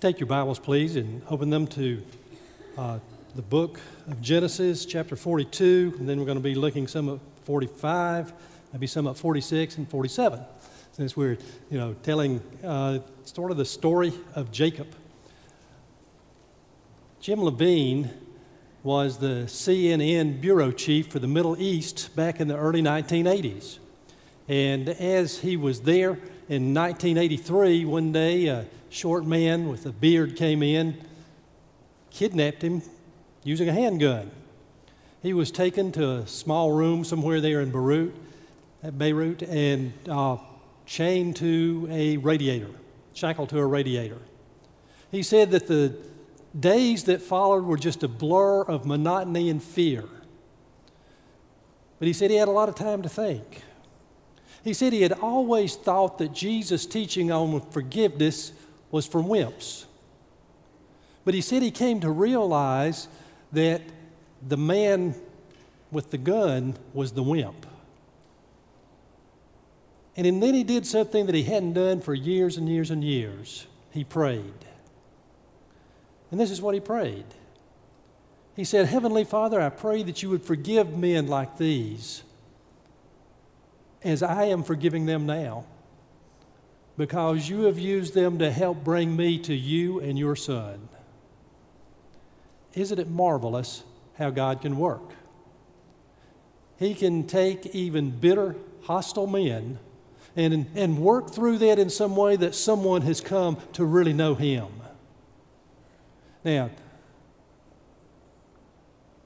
Take your Bibles, please, and open them to uh, the book of Genesis, chapter 42, and then we're going to be looking some at 45, maybe some at 46 and 47, since we're, you know, telling uh, sort of the story of Jacob. Jim Levine was the CNN bureau chief for the Middle East back in the early 1980s. And as he was there in 1983, one day a short man with a beard came in, kidnapped him using a handgun. He was taken to a small room somewhere there in Beirut, at Beirut, and uh, chained to a radiator, shackled to a radiator. He said that the days that followed were just a blur of monotony and fear. But he said he had a lot of time to think. He said he had always thought that Jesus' teaching on forgiveness was from wimps. But he said he came to realize that the man with the gun was the wimp. And then he did something that he hadn't done for years and years and years. He prayed. And this is what he prayed. He said, Heavenly Father, I pray that you would forgive men like these as I am forgiving them now, because you have used them to help bring me to you and your Son. Isn't it marvelous how God can work? He can take even bitter, hostile men and, and work through that in some way that someone has come to really know Him. Now,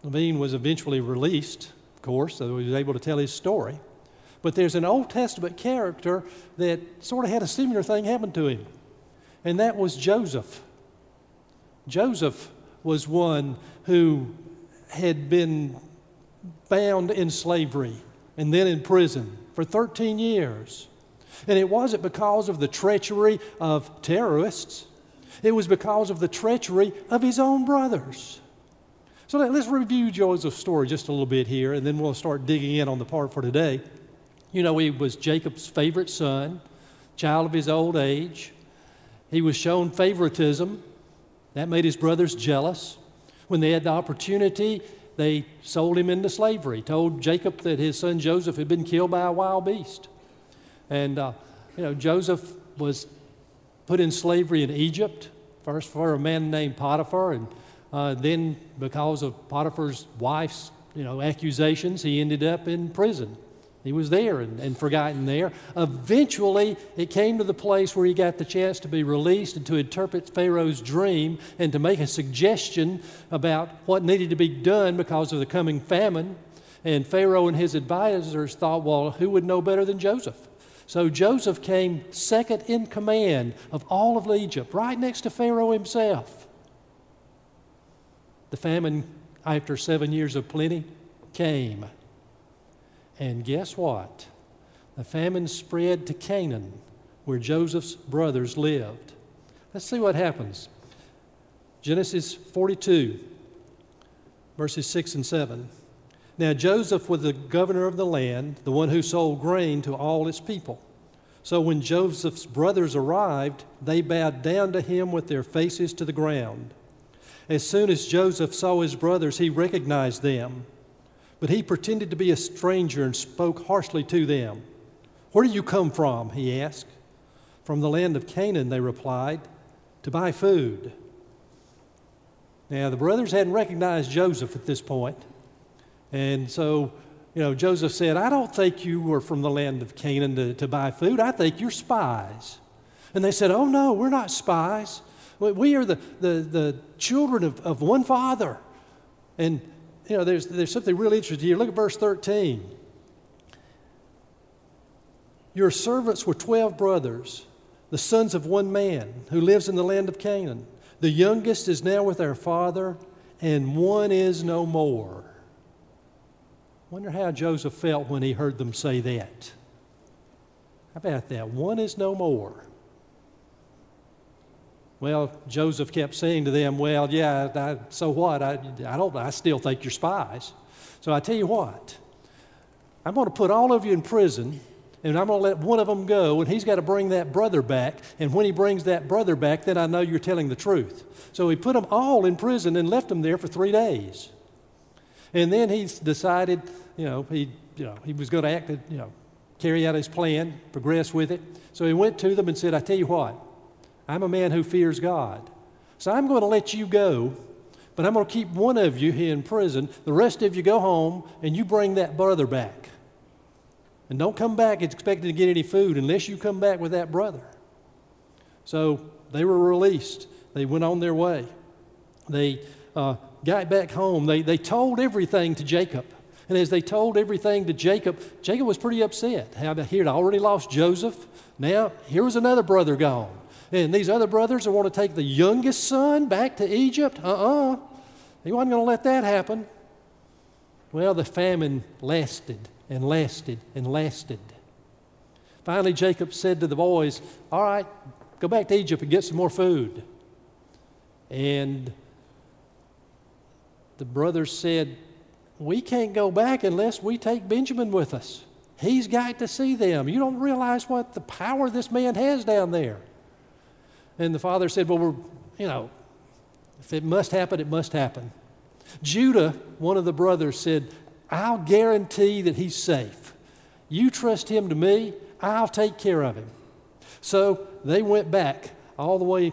Levine was eventually released, of course, so he was able to tell his story. But there's an Old Testament character that sort of had a similar thing happen to him, and that was Joseph. Joseph was one who had been bound in slavery and then in prison for 13 years. And it wasn't because of the treachery of terrorists, it was because of the treachery of his own brothers. So let's review Joseph's story just a little bit here, and then we'll start digging in on the part for today. You know, he was Jacob's favorite son, child of his old age. He was shown favoritism. That made his brothers jealous. When they had the opportunity, they sold him into slavery, told Jacob that his son Joseph had been killed by a wild beast. And, uh, you know, Joseph was put in slavery in Egypt, first for a man named Potiphar, and uh, then because of Potiphar's wife's, you know, accusations, he ended up in prison. He was there and, and, forgotten there. Eventually, it came to the place where he got the chance to be released and to interpret Pharaoh's dream and to make a suggestion about what needed to be done because of the coming famine. And Pharaoh and his advisors thought, well, who would know better than Joseph? So Joseph came second in command of all of Egypt, right next to Pharaoh himself. The famine, after seven years of plenty, came. And guess what? The famine spread to Canaan, where Joseph's brothers lived. Let's see what happens. Genesis 42, verses 6 and 7. Now Joseph was the governor of the land, the one who sold grain to all its people. So when Joseph's brothers arrived, they bowed down to him with their faces to the ground. As soon as Joseph saw his brothers, he recognized them. But he pretended to be a stranger and spoke harshly to them. Where do you come from? he asked. From the land of Canaan, they replied, to buy food. Now, the brothers hadn't recognized Joseph at this point. And so, you know, Joseph said, I don't think you were from the land of Canaan to, to buy food. I think you're spies. And they said, Oh, no, we're not spies. We are the, the, the children of, of one father. And you know, there's, there's something really interesting here. Look at verse 13. Your servants were 12 brothers, the sons of one man who lives in the land of Canaan. The youngest is now with our father, and one is no more. Wonder how Joseph felt when he heard them say that. How about that? One is no more. Well, Joseph kept saying to them, Well, yeah, so what? I, I, don't, I still think you're spies. So I tell you what, I'm going to put all of you in prison, and I'm going to let one of them go, and he's got to bring that brother back. And when he brings that brother back, then I know you're telling the truth. So he put them all in prison and left them there for three days. And then he decided, you know, he, you know, he was going to act, you know, carry out his plan, progress with it. So he went to them and said, I tell you what, I'm a man who fears God. So I'm going to let you go, but I'm going to keep one of you here in prison. The rest of you go home and you bring that brother back. And don't come back expecting to get any food unless you come back with that brother. So they were released. They went on their way. They uh, got back home. They, they told everything to Jacob. And as they told everything to Jacob, Jacob was pretty upset. He had already lost Joseph. Now, here was another brother gone. And these other brothers want to take the youngest son back to Egypt? Uh uh-uh. uh He wasn't going to let that happen. Well, the famine lasted and lasted and lasted. Finally, Jacob said to the boys, All right, go back to Egypt and get some more food. And the brothers said, We can't go back unless we take Benjamin with us. He's got to see them. You don't realize what the power this man has down there. And the father said, Well, we're, you know, if it must happen, it must happen. Judah, one of the brothers, said, I'll guarantee that he's safe. You trust him to me, I'll take care of him. So they went back all the way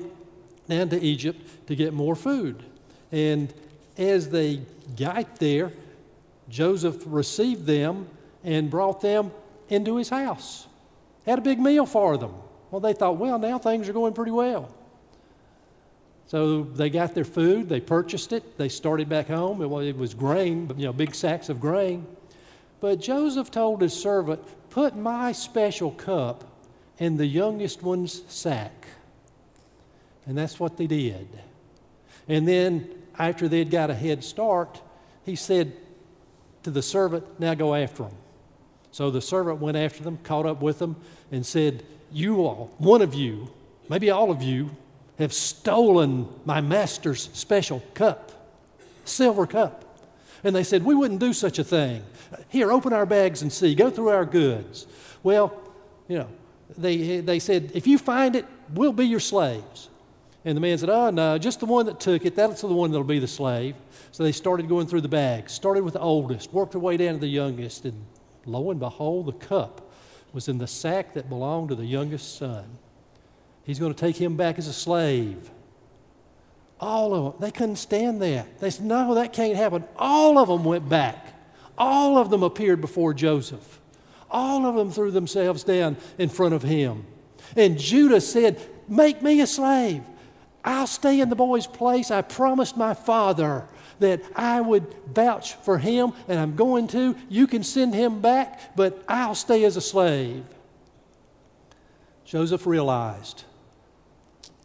down to Egypt to get more food. And as they got there, Joseph received them and brought them into his house. Had a big meal for them. Well, they thought, well, now things are going pretty well. So they got their food, they purchased it, they started back home. It was grain, you know, big sacks of grain. But Joseph told his servant, Put my special cup in the youngest one's sack. And that's what they did. And then, after they'd got a head start, he said to the servant, Now go after them. So the servant went after them, caught up with them, and said, You all, one of you, maybe all of you, have stolen my master's special cup, silver cup. And they said, We wouldn't do such a thing. Here, open our bags and see. Go through our goods. Well, you know, they, they said, If you find it, we'll be your slaves. And the man said, Oh, no, just the one that took it. That's the one that'll be the slave. So they started going through the bags, started with the oldest, worked their way down to the youngest, and lo and behold, the cup was in the sack that belonged to the youngest son. He's going to take him back as a slave. All of them, they couldn't stand that. They said, No, that can't happen. All of them went back. All of them appeared before Joseph. All of them threw themselves down in front of him. And Judah said, Make me a slave. I'll stay in the boy's place. I promised my father that I would vouch for him, and I'm going to. You can send him back, but I'll stay as a slave. Joseph realized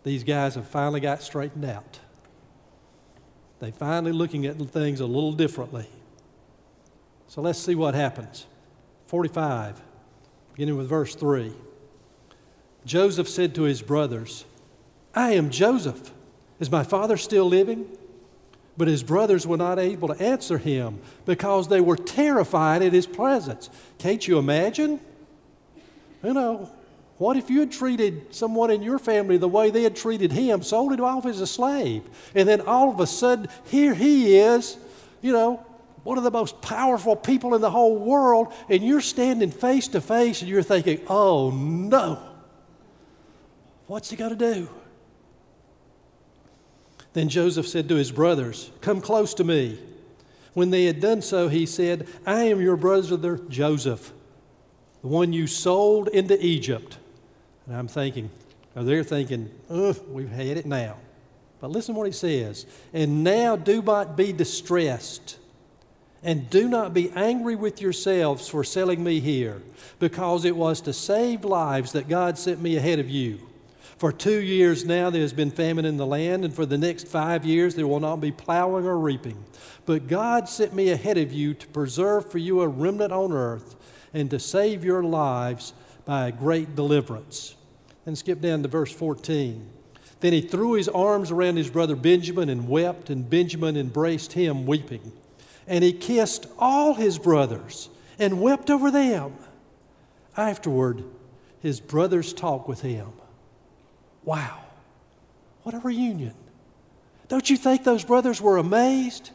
these guys have finally got straightened out. They're finally looking at things a little differently. So let's see what happens. 45, beginning with verse 3. Joseph said to his brothers, I am Joseph. Is my father still living? But his brothers were not able to answer him because they were terrified at his presence. Can't you imagine? You know, what if you had treated someone in your family the way they had treated him, sold him off as a slave, and then all of a sudden, here he is, you know, one of the most powerful people in the whole world, and you're standing face to face and you're thinking, oh no, what's he going to do? Then Joseph said to his brothers, Come close to me. When they had done so, he said, I am your brother Joseph, the one you sold into Egypt. And I'm thinking, or they're thinking, ugh, we've had it now. But listen to what he says. And now do not be distressed, and do not be angry with yourselves for selling me here, because it was to save lives that God sent me ahead of you. For two years now there has been famine in the land, and for the next five years there will not be plowing or reaping. But God sent me ahead of you to preserve for you a remnant on earth and to save your lives by a great deliverance. And skip down to verse 14. Then he threw his arms around his brother Benjamin and wept, and Benjamin embraced him, weeping. And he kissed all his brothers and wept over them. Afterward, his brothers talked with him. Wow, what a reunion. Don't you think those brothers were amazed?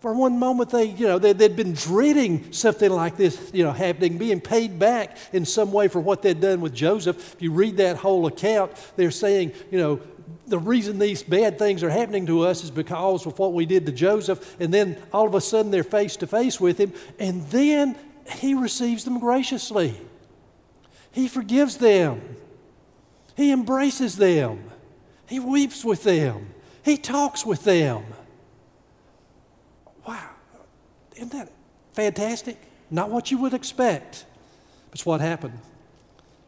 For one moment, they, you know, they, they'd been dreading something like this, you know, happening, being paid back in some way for what they'd done with Joseph. If you read that whole account, they're saying, you know, the reason these bad things are happening to us is because of what we did to Joseph. And then all of a sudden they're face to face with him. And then he receives them graciously. He forgives them. He embraces them. He weeps with them. He talks with them. Wow. Isn't that fantastic? Not what you would expect. But it's what happened.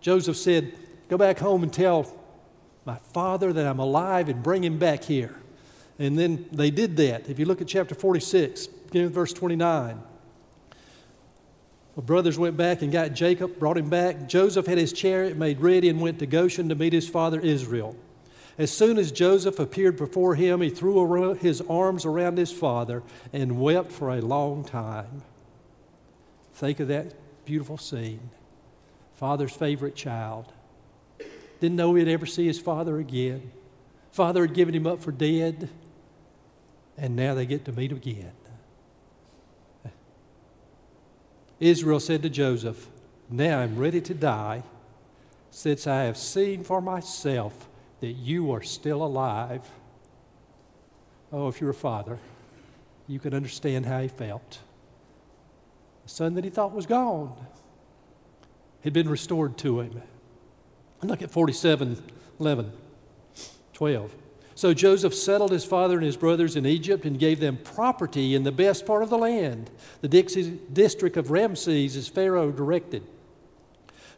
Joseph said, Go back home and tell my father that I'm alive and bring him back here. And then they did that. If you look at chapter 46, beginning with verse 29. The brothers went back and got Jacob, brought him back. Joseph had his chariot made ready and went to Goshen to meet his father Israel. As soon as Joseph appeared before him, he threw his arms around his father and wept for a long time. Think of that beautiful scene. Father's favorite child. Didn't know he'd ever see his father again. Father had given him up for dead, and now they get to meet again. Israel said to Joseph, Now I'm ready to die, since I have seen for myself that you are still alive. Oh, if you're a father, you can understand how he felt. The son that he thought was gone had been restored to him. Look at 47 11, 12. So Joseph settled his father and his brothers in Egypt and gave them property in the best part of the land, the district of Ramses, as Pharaoh directed.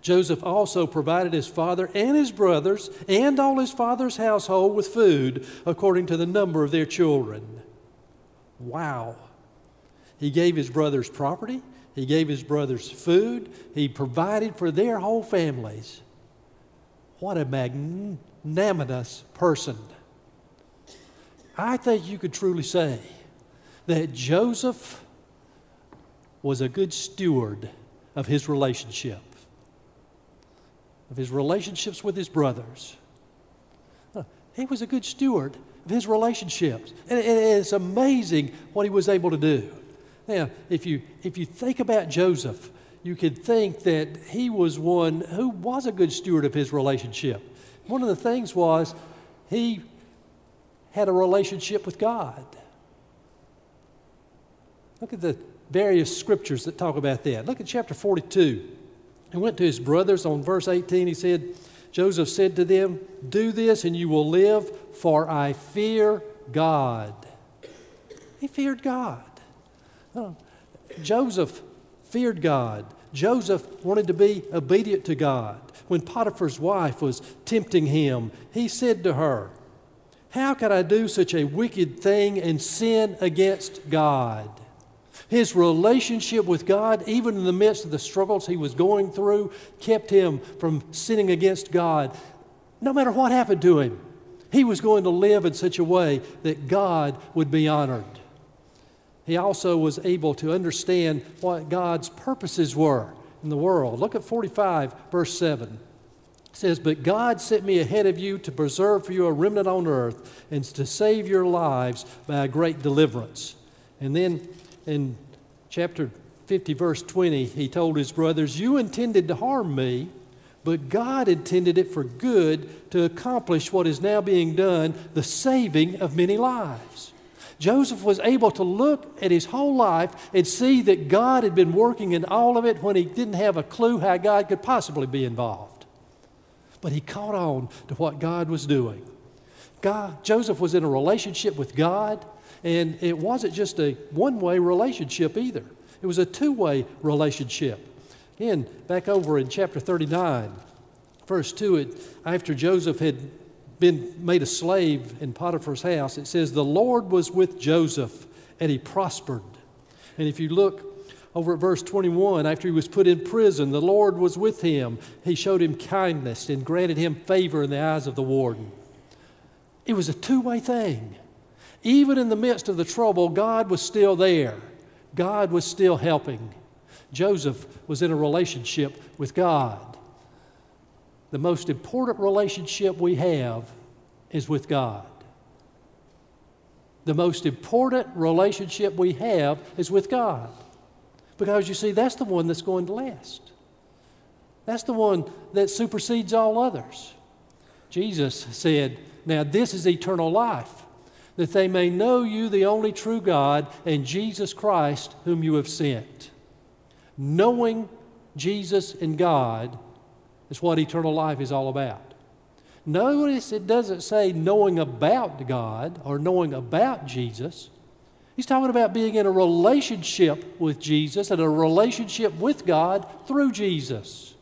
Joseph also provided his father and his brothers and all his father's household with food according to the number of their children. Wow. He gave his brothers property, he gave his brothers food, he provided for their whole families. What a magnanimous person. I think you could truly say that Joseph was a good steward of his relationship of his relationships with his brothers. He was a good steward of his relationships. And it's amazing what he was able to do. Now, if you, if you think about Joseph, you could think that he was one who was a good steward of his relationship. One of the things was he had a relationship with God. Look at the various scriptures that talk about that. Look at chapter 42. He went to his brothers on verse 18. He said, Joseph said to them, Do this and you will live, for I fear God. He feared God. Oh, Joseph feared God. Joseph wanted to be obedient to God. When Potiphar's wife was tempting him, he said to her, How could I do such a wicked thing and sin against God? His relationship with God, even in the midst of the struggles he was going through, kept him from sinning against God. No matter what happened to him, he was going to live in such a way that God would be honored. He also was able to understand what God's purposes were in the world. Look at 45, verse 7. Says, But God sent me ahead of you to preserve for you a remnant on earth and to save your lives by a great deliverance. And then in chapter 50, verse 20, he told his brothers, You intended to harm me, but God intended it for good to accomplish what is now being done, the saving of many lives. Joseph was able to look at his whole life and see that God had been working in all of it when he didn't have a clue how God could possibly be involved. But he caught on to what God was doing. God, Joseph was in a relationship with God. And it wasn't just a one way relationship either, it was a two way relationship. Again, back over in chapter 39, verse 2, it, after Joseph had been made a slave in Potiphar's house, it says, The Lord was with Joseph and he prospered. And if you look over at verse 21, after he was put in prison, the Lord was with him. He showed him kindness and granted him favor in the eyes of the warden. It was a two way thing. Even in the midst of the trouble, God was still there. God was still helping. Joseph was in a relationship with God. The most important relationship we have is with God. The most important relationship we have is with God. Because you see, that's the one that's going to last. That's the one that supersedes all others. Jesus said, Now this is eternal life, that they may know you, the only true God, and Jesus Christ, whom you have sent. Knowing Jesus and God is what eternal life is all about. Notice it doesn't say knowing about God or knowing about Jesus. He's talking about being in a relationship with Jesus and a relationship with God through Jesus.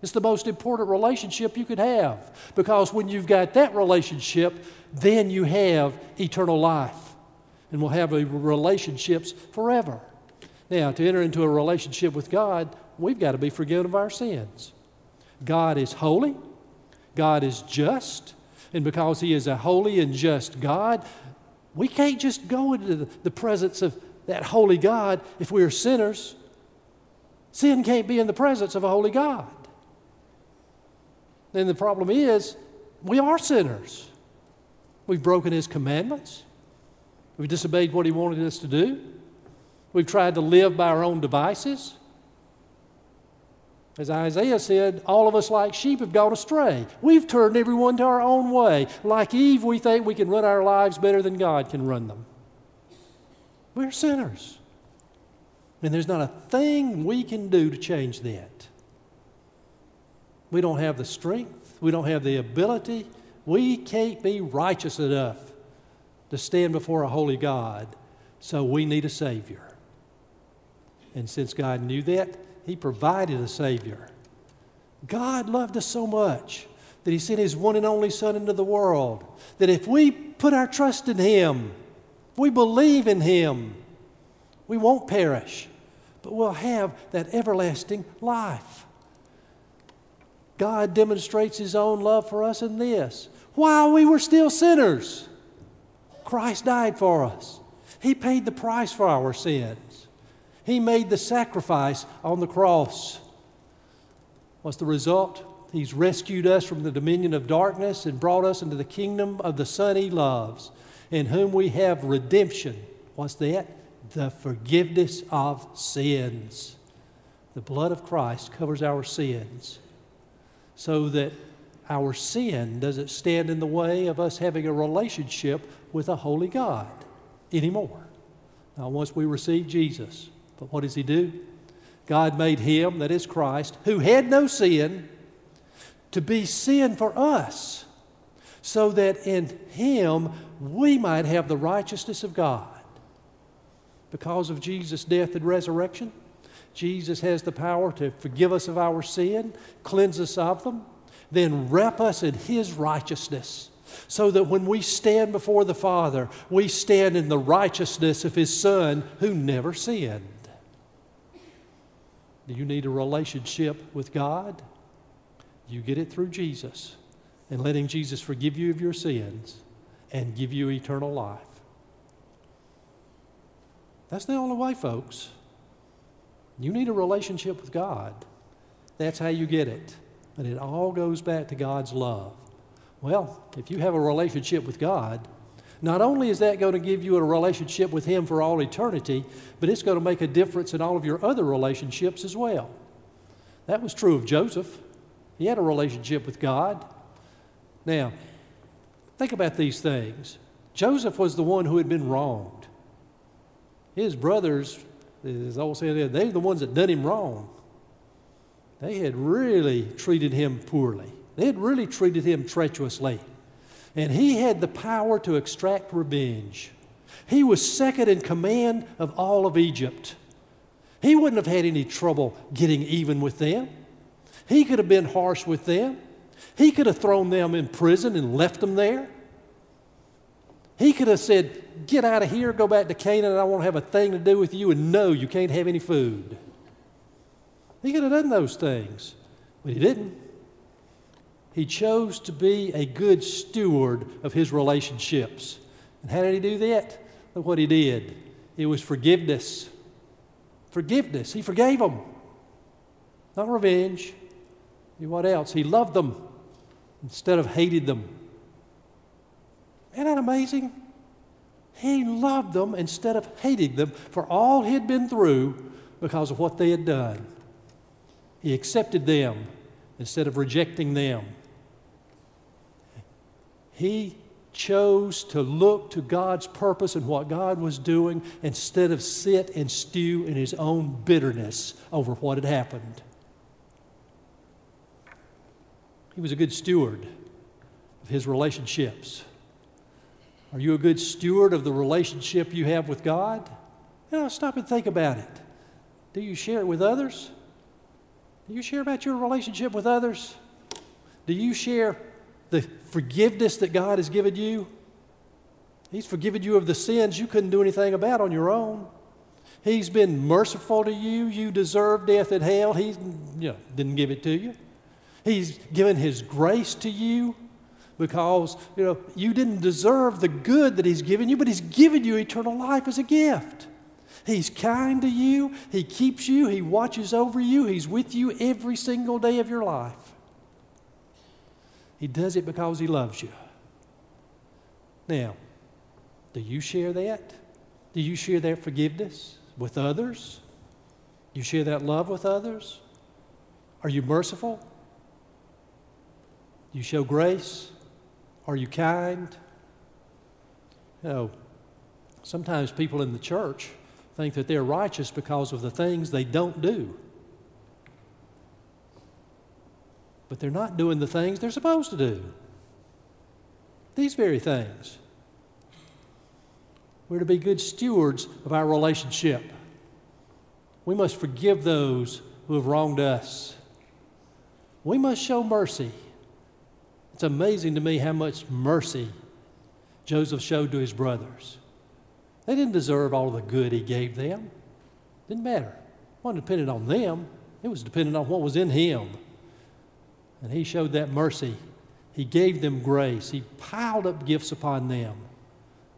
It's the most important relationship you could have because when you've got that relationship, then you have eternal life and will have relationships forever. Now, to enter into a relationship with God, we've got to be forgiven of our sins. God is holy, God is just, and because He is a holy and just God, we can't just go into the presence of that holy God if we are sinners. Sin can't be in the presence of a holy God. Then the problem is, we are sinners. We've broken His commandments. We've disobeyed what He wanted us to do. We've tried to live by our own devices. As Isaiah said, all of us like sheep have gone astray. We've turned everyone to our own way. Like Eve, we think we can run our lives better than God can run them. We're sinners. And there's not a thing we can do to change that. We don't have the strength, we don't have the ability, we can't be righteous enough to stand before a holy God. So we need a Savior. And since God knew that, he provided a Savior. God loved us so much that He sent His one and only Son into the world. That if we put our trust in Him, we believe in Him, we won't perish, but we'll have that everlasting life. God demonstrates His own love for us in this. While we were still sinners, Christ died for us. He paid the price for our sins. He made the sacrifice on the cross. What's the result? He's rescued us from the dominion of darkness and brought us into the kingdom of the Son He loves, in whom we have redemption. What's that? The forgiveness of sins. The blood of Christ covers our sins so that our sin doesn't stand in the way of us having a relationship with a holy God anymore. Now, once we receive Jesus, but what does he do? God made him, that is Christ, who had no sin, to be sin for us, so that in him we might have the righteousness of God. Because of Jesus' death and resurrection, Jesus has the power to forgive us of our sin, cleanse us of them, then wrap us in his righteousness so that when we stand before the Father, we stand in the righteousness of His Son who never sinned. Do you need a relationship with God? You get it through Jesus and letting Jesus forgive you of your sins and give you eternal life. That's the only way, folks. You need a relationship with God. That's how you get it. And it all goes back to God's love. Well, if you have a relationship with God, not only is that going to give you a relationship with Him for all eternity, but it's going to make a difference in all of your other relationships as well. That was true of Joseph. He had a relationship with God. Now, think about these things. Joseph was the one who had been wronged. His brothers, as old saying, they're the ones that done him wrong. They had really treated him poorly. They had really treated him treacherously and he had the power to extract revenge. He was second in command of all of Egypt. He wouldn't have had any trouble getting even with them. He could have been harsh with them. He could have thrown them in prison and left them there. He could have said, Get out of here, go back to Canaan, I won't have a thing to do with you, and no, you can't have any food. He could have done those things, but he didn't. He chose to be a good steward of his relationships. And how did he do that? Look what he did it was forgiveness. forgiveness. He forgave them. Not revenge. What else? He loved them instead of hated them. Isn't that amazing? He loved them instead of hating them for all he'd been through because of what they had done. He accepted them instead of rejecting them. He chose to look to God's purpose and what God was doing instead of sit and stew in his own bitterness over what had happened. He was a good steward of his relationships. Are you a good steward of the relationship you have with God? You know, stop and think about it. Do you share it with others? Do you share about your relationship with others? Do you share the forgiveness that God has given you? He's forgiven you of the sins you couldn't do anything about on your own. He's been merciful to you. You deserve death and hell. He you know, didn't give it to you. He's given His grace to you because you know you didn't deserve the good that He's given you, but He's given you eternal life as a gift. He's kind to you. He keeps you. He watches over you. He's with you every single day of your life. He does it because He loves you. Now, do you share that? Do you share that forgiveness with others? You share that love with others? Are you merciful? You show grace? Are you kind? You know, sometimes people in the church think that they're righteous because of the things they don't do. But they're not doing the things they're supposed to do. These very things. We're to be good stewards of our relationship. We must forgive those who have wronged us. We must show mercy. It's amazing to me how much mercy Joseph showed to his brothers. They didn't deserve all the good he gave them. Didn't matter. It wasn't dependent on them. It was dependent on what was in him. And he showed that mercy. He gave them grace. He piled up gifts upon them.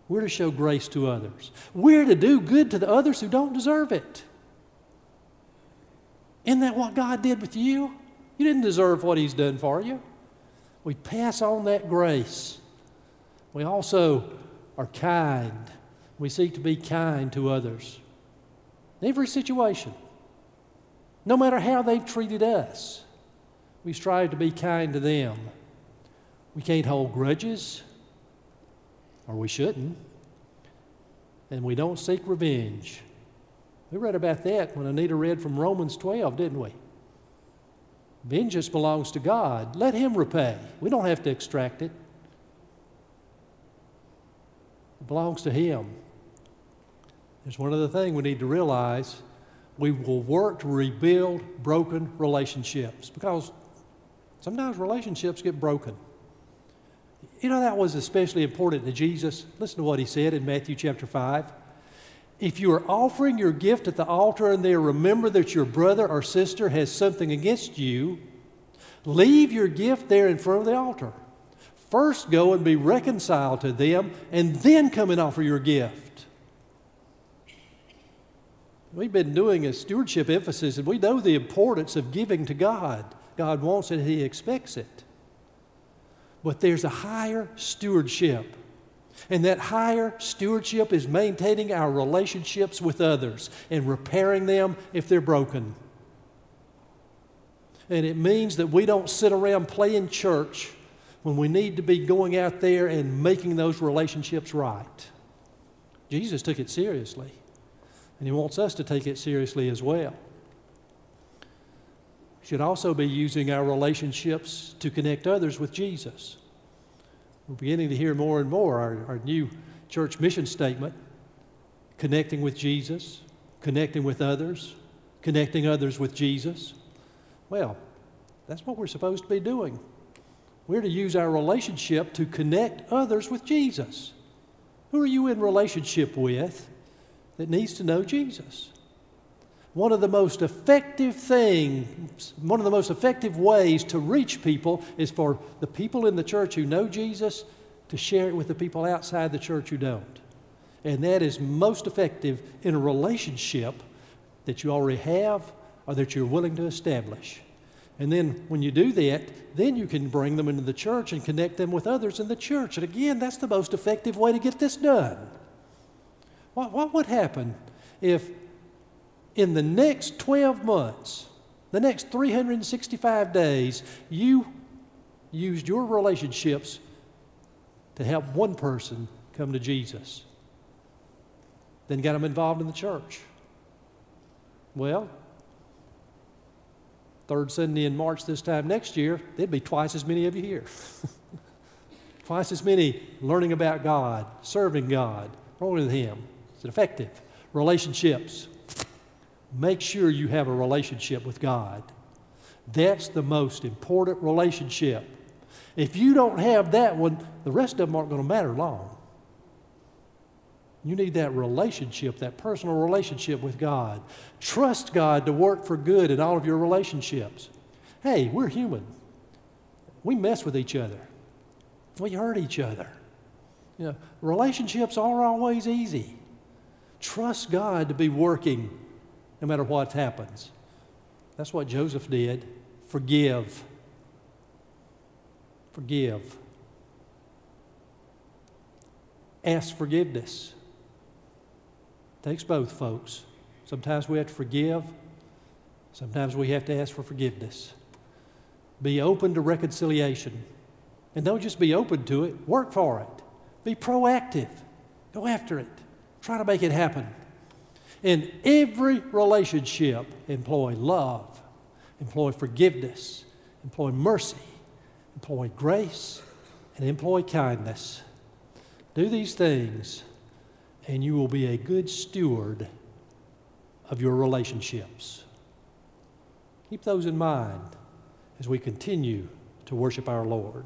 We're to show grace to others. We're to do good to the others who don't deserve it. Isn't that what God did with you? You didn't deserve what He's done for you. We pass on that grace. We also are kind. We seek to be kind to others. In Every situation, no matter how they've treated us, we strive to be kind to them. We can't hold grudges, or we shouldn't. And we don't seek revenge. We read about that when Anita read from Romans 12, didn't we? Vengeance belongs to God. Let Him repay. We don't have to extract it, it belongs to Him. There's one other thing we need to realize we will work to rebuild broken relationships because sometimes relationships get broken. You know, that was especially important to Jesus. Listen to what he said in Matthew chapter 5. If you are offering your gift at the altar and there remember that your brother or sister has something against you, leave your gift there in front of the altar. First go and be reconciled to them, and then come and offer your gift. We've been doing a stewardship emphasis, and we know the importance of giving to God. God wants it, He expects it. But there's a higher stewardship and that higher stewardship is maintaining our relationships with others and repairing them if they're broken. And it means that we don't sit around playing church when we need to be going out there and making those relationships right. Jesus took it seriously, and He wants us to take it seriously as well. Should also be using our relationships to connect others with Jesus. We're beginning to hear more and more our, our new church mission statement connecting with Jesus, connecting with others, connecting others with Jesus. Well, that's what we're supposed to be doing. We're to use our relationship to connect others with Jesus. Who are you in relationship with that needs to know Jesus? One of the most effective things, one of the most effective ways to reach people is for the people in the church who know Jesus to share it with the people outside the church who don't. And that is most effective in a relationship that you already have or that you're willing to establish. And then when you do that, then you can bring them into the church and connect them with others in the church. And again, that's the most effective way to get this done. What, what would happen if in the next 12 months, the next 365 days, you used your relationships to help one person come to Jesus? Then got them involved in the church. Well, third Sunday in March this time next year, there'd be twice as many of you here. twice as many learning about God, serving God, growing with Him. It's effective. Relationships. Make sure you have a relationship with God. That's the most important relationship. If you don't have that one, the rest of them aren't going to matter long. You need that relationship, that personal relationship with God. Trust God to work for good in all of your relationships. Hey, we're human. We mess with each other. We hurt each other. You know, relationships aren't always easy. Trust God to be working no matter what happens. That's what Joseph did. Forgive. Forgive. Ask forgiveness. Takes both, folks. Sometimes we have to forgive, sometimes we have to ask for forgiveness. Be open to reconciliation. And don't just be open to it, work for it. Be proactive. Go after it. Try to make it happen. In every relationship, employ love, employ forgiveness, employ mercy, employ grace, and employ kindness. Do these things and you will be a good steward of your relationships. Keep those in mind as we continue to worship our Lord.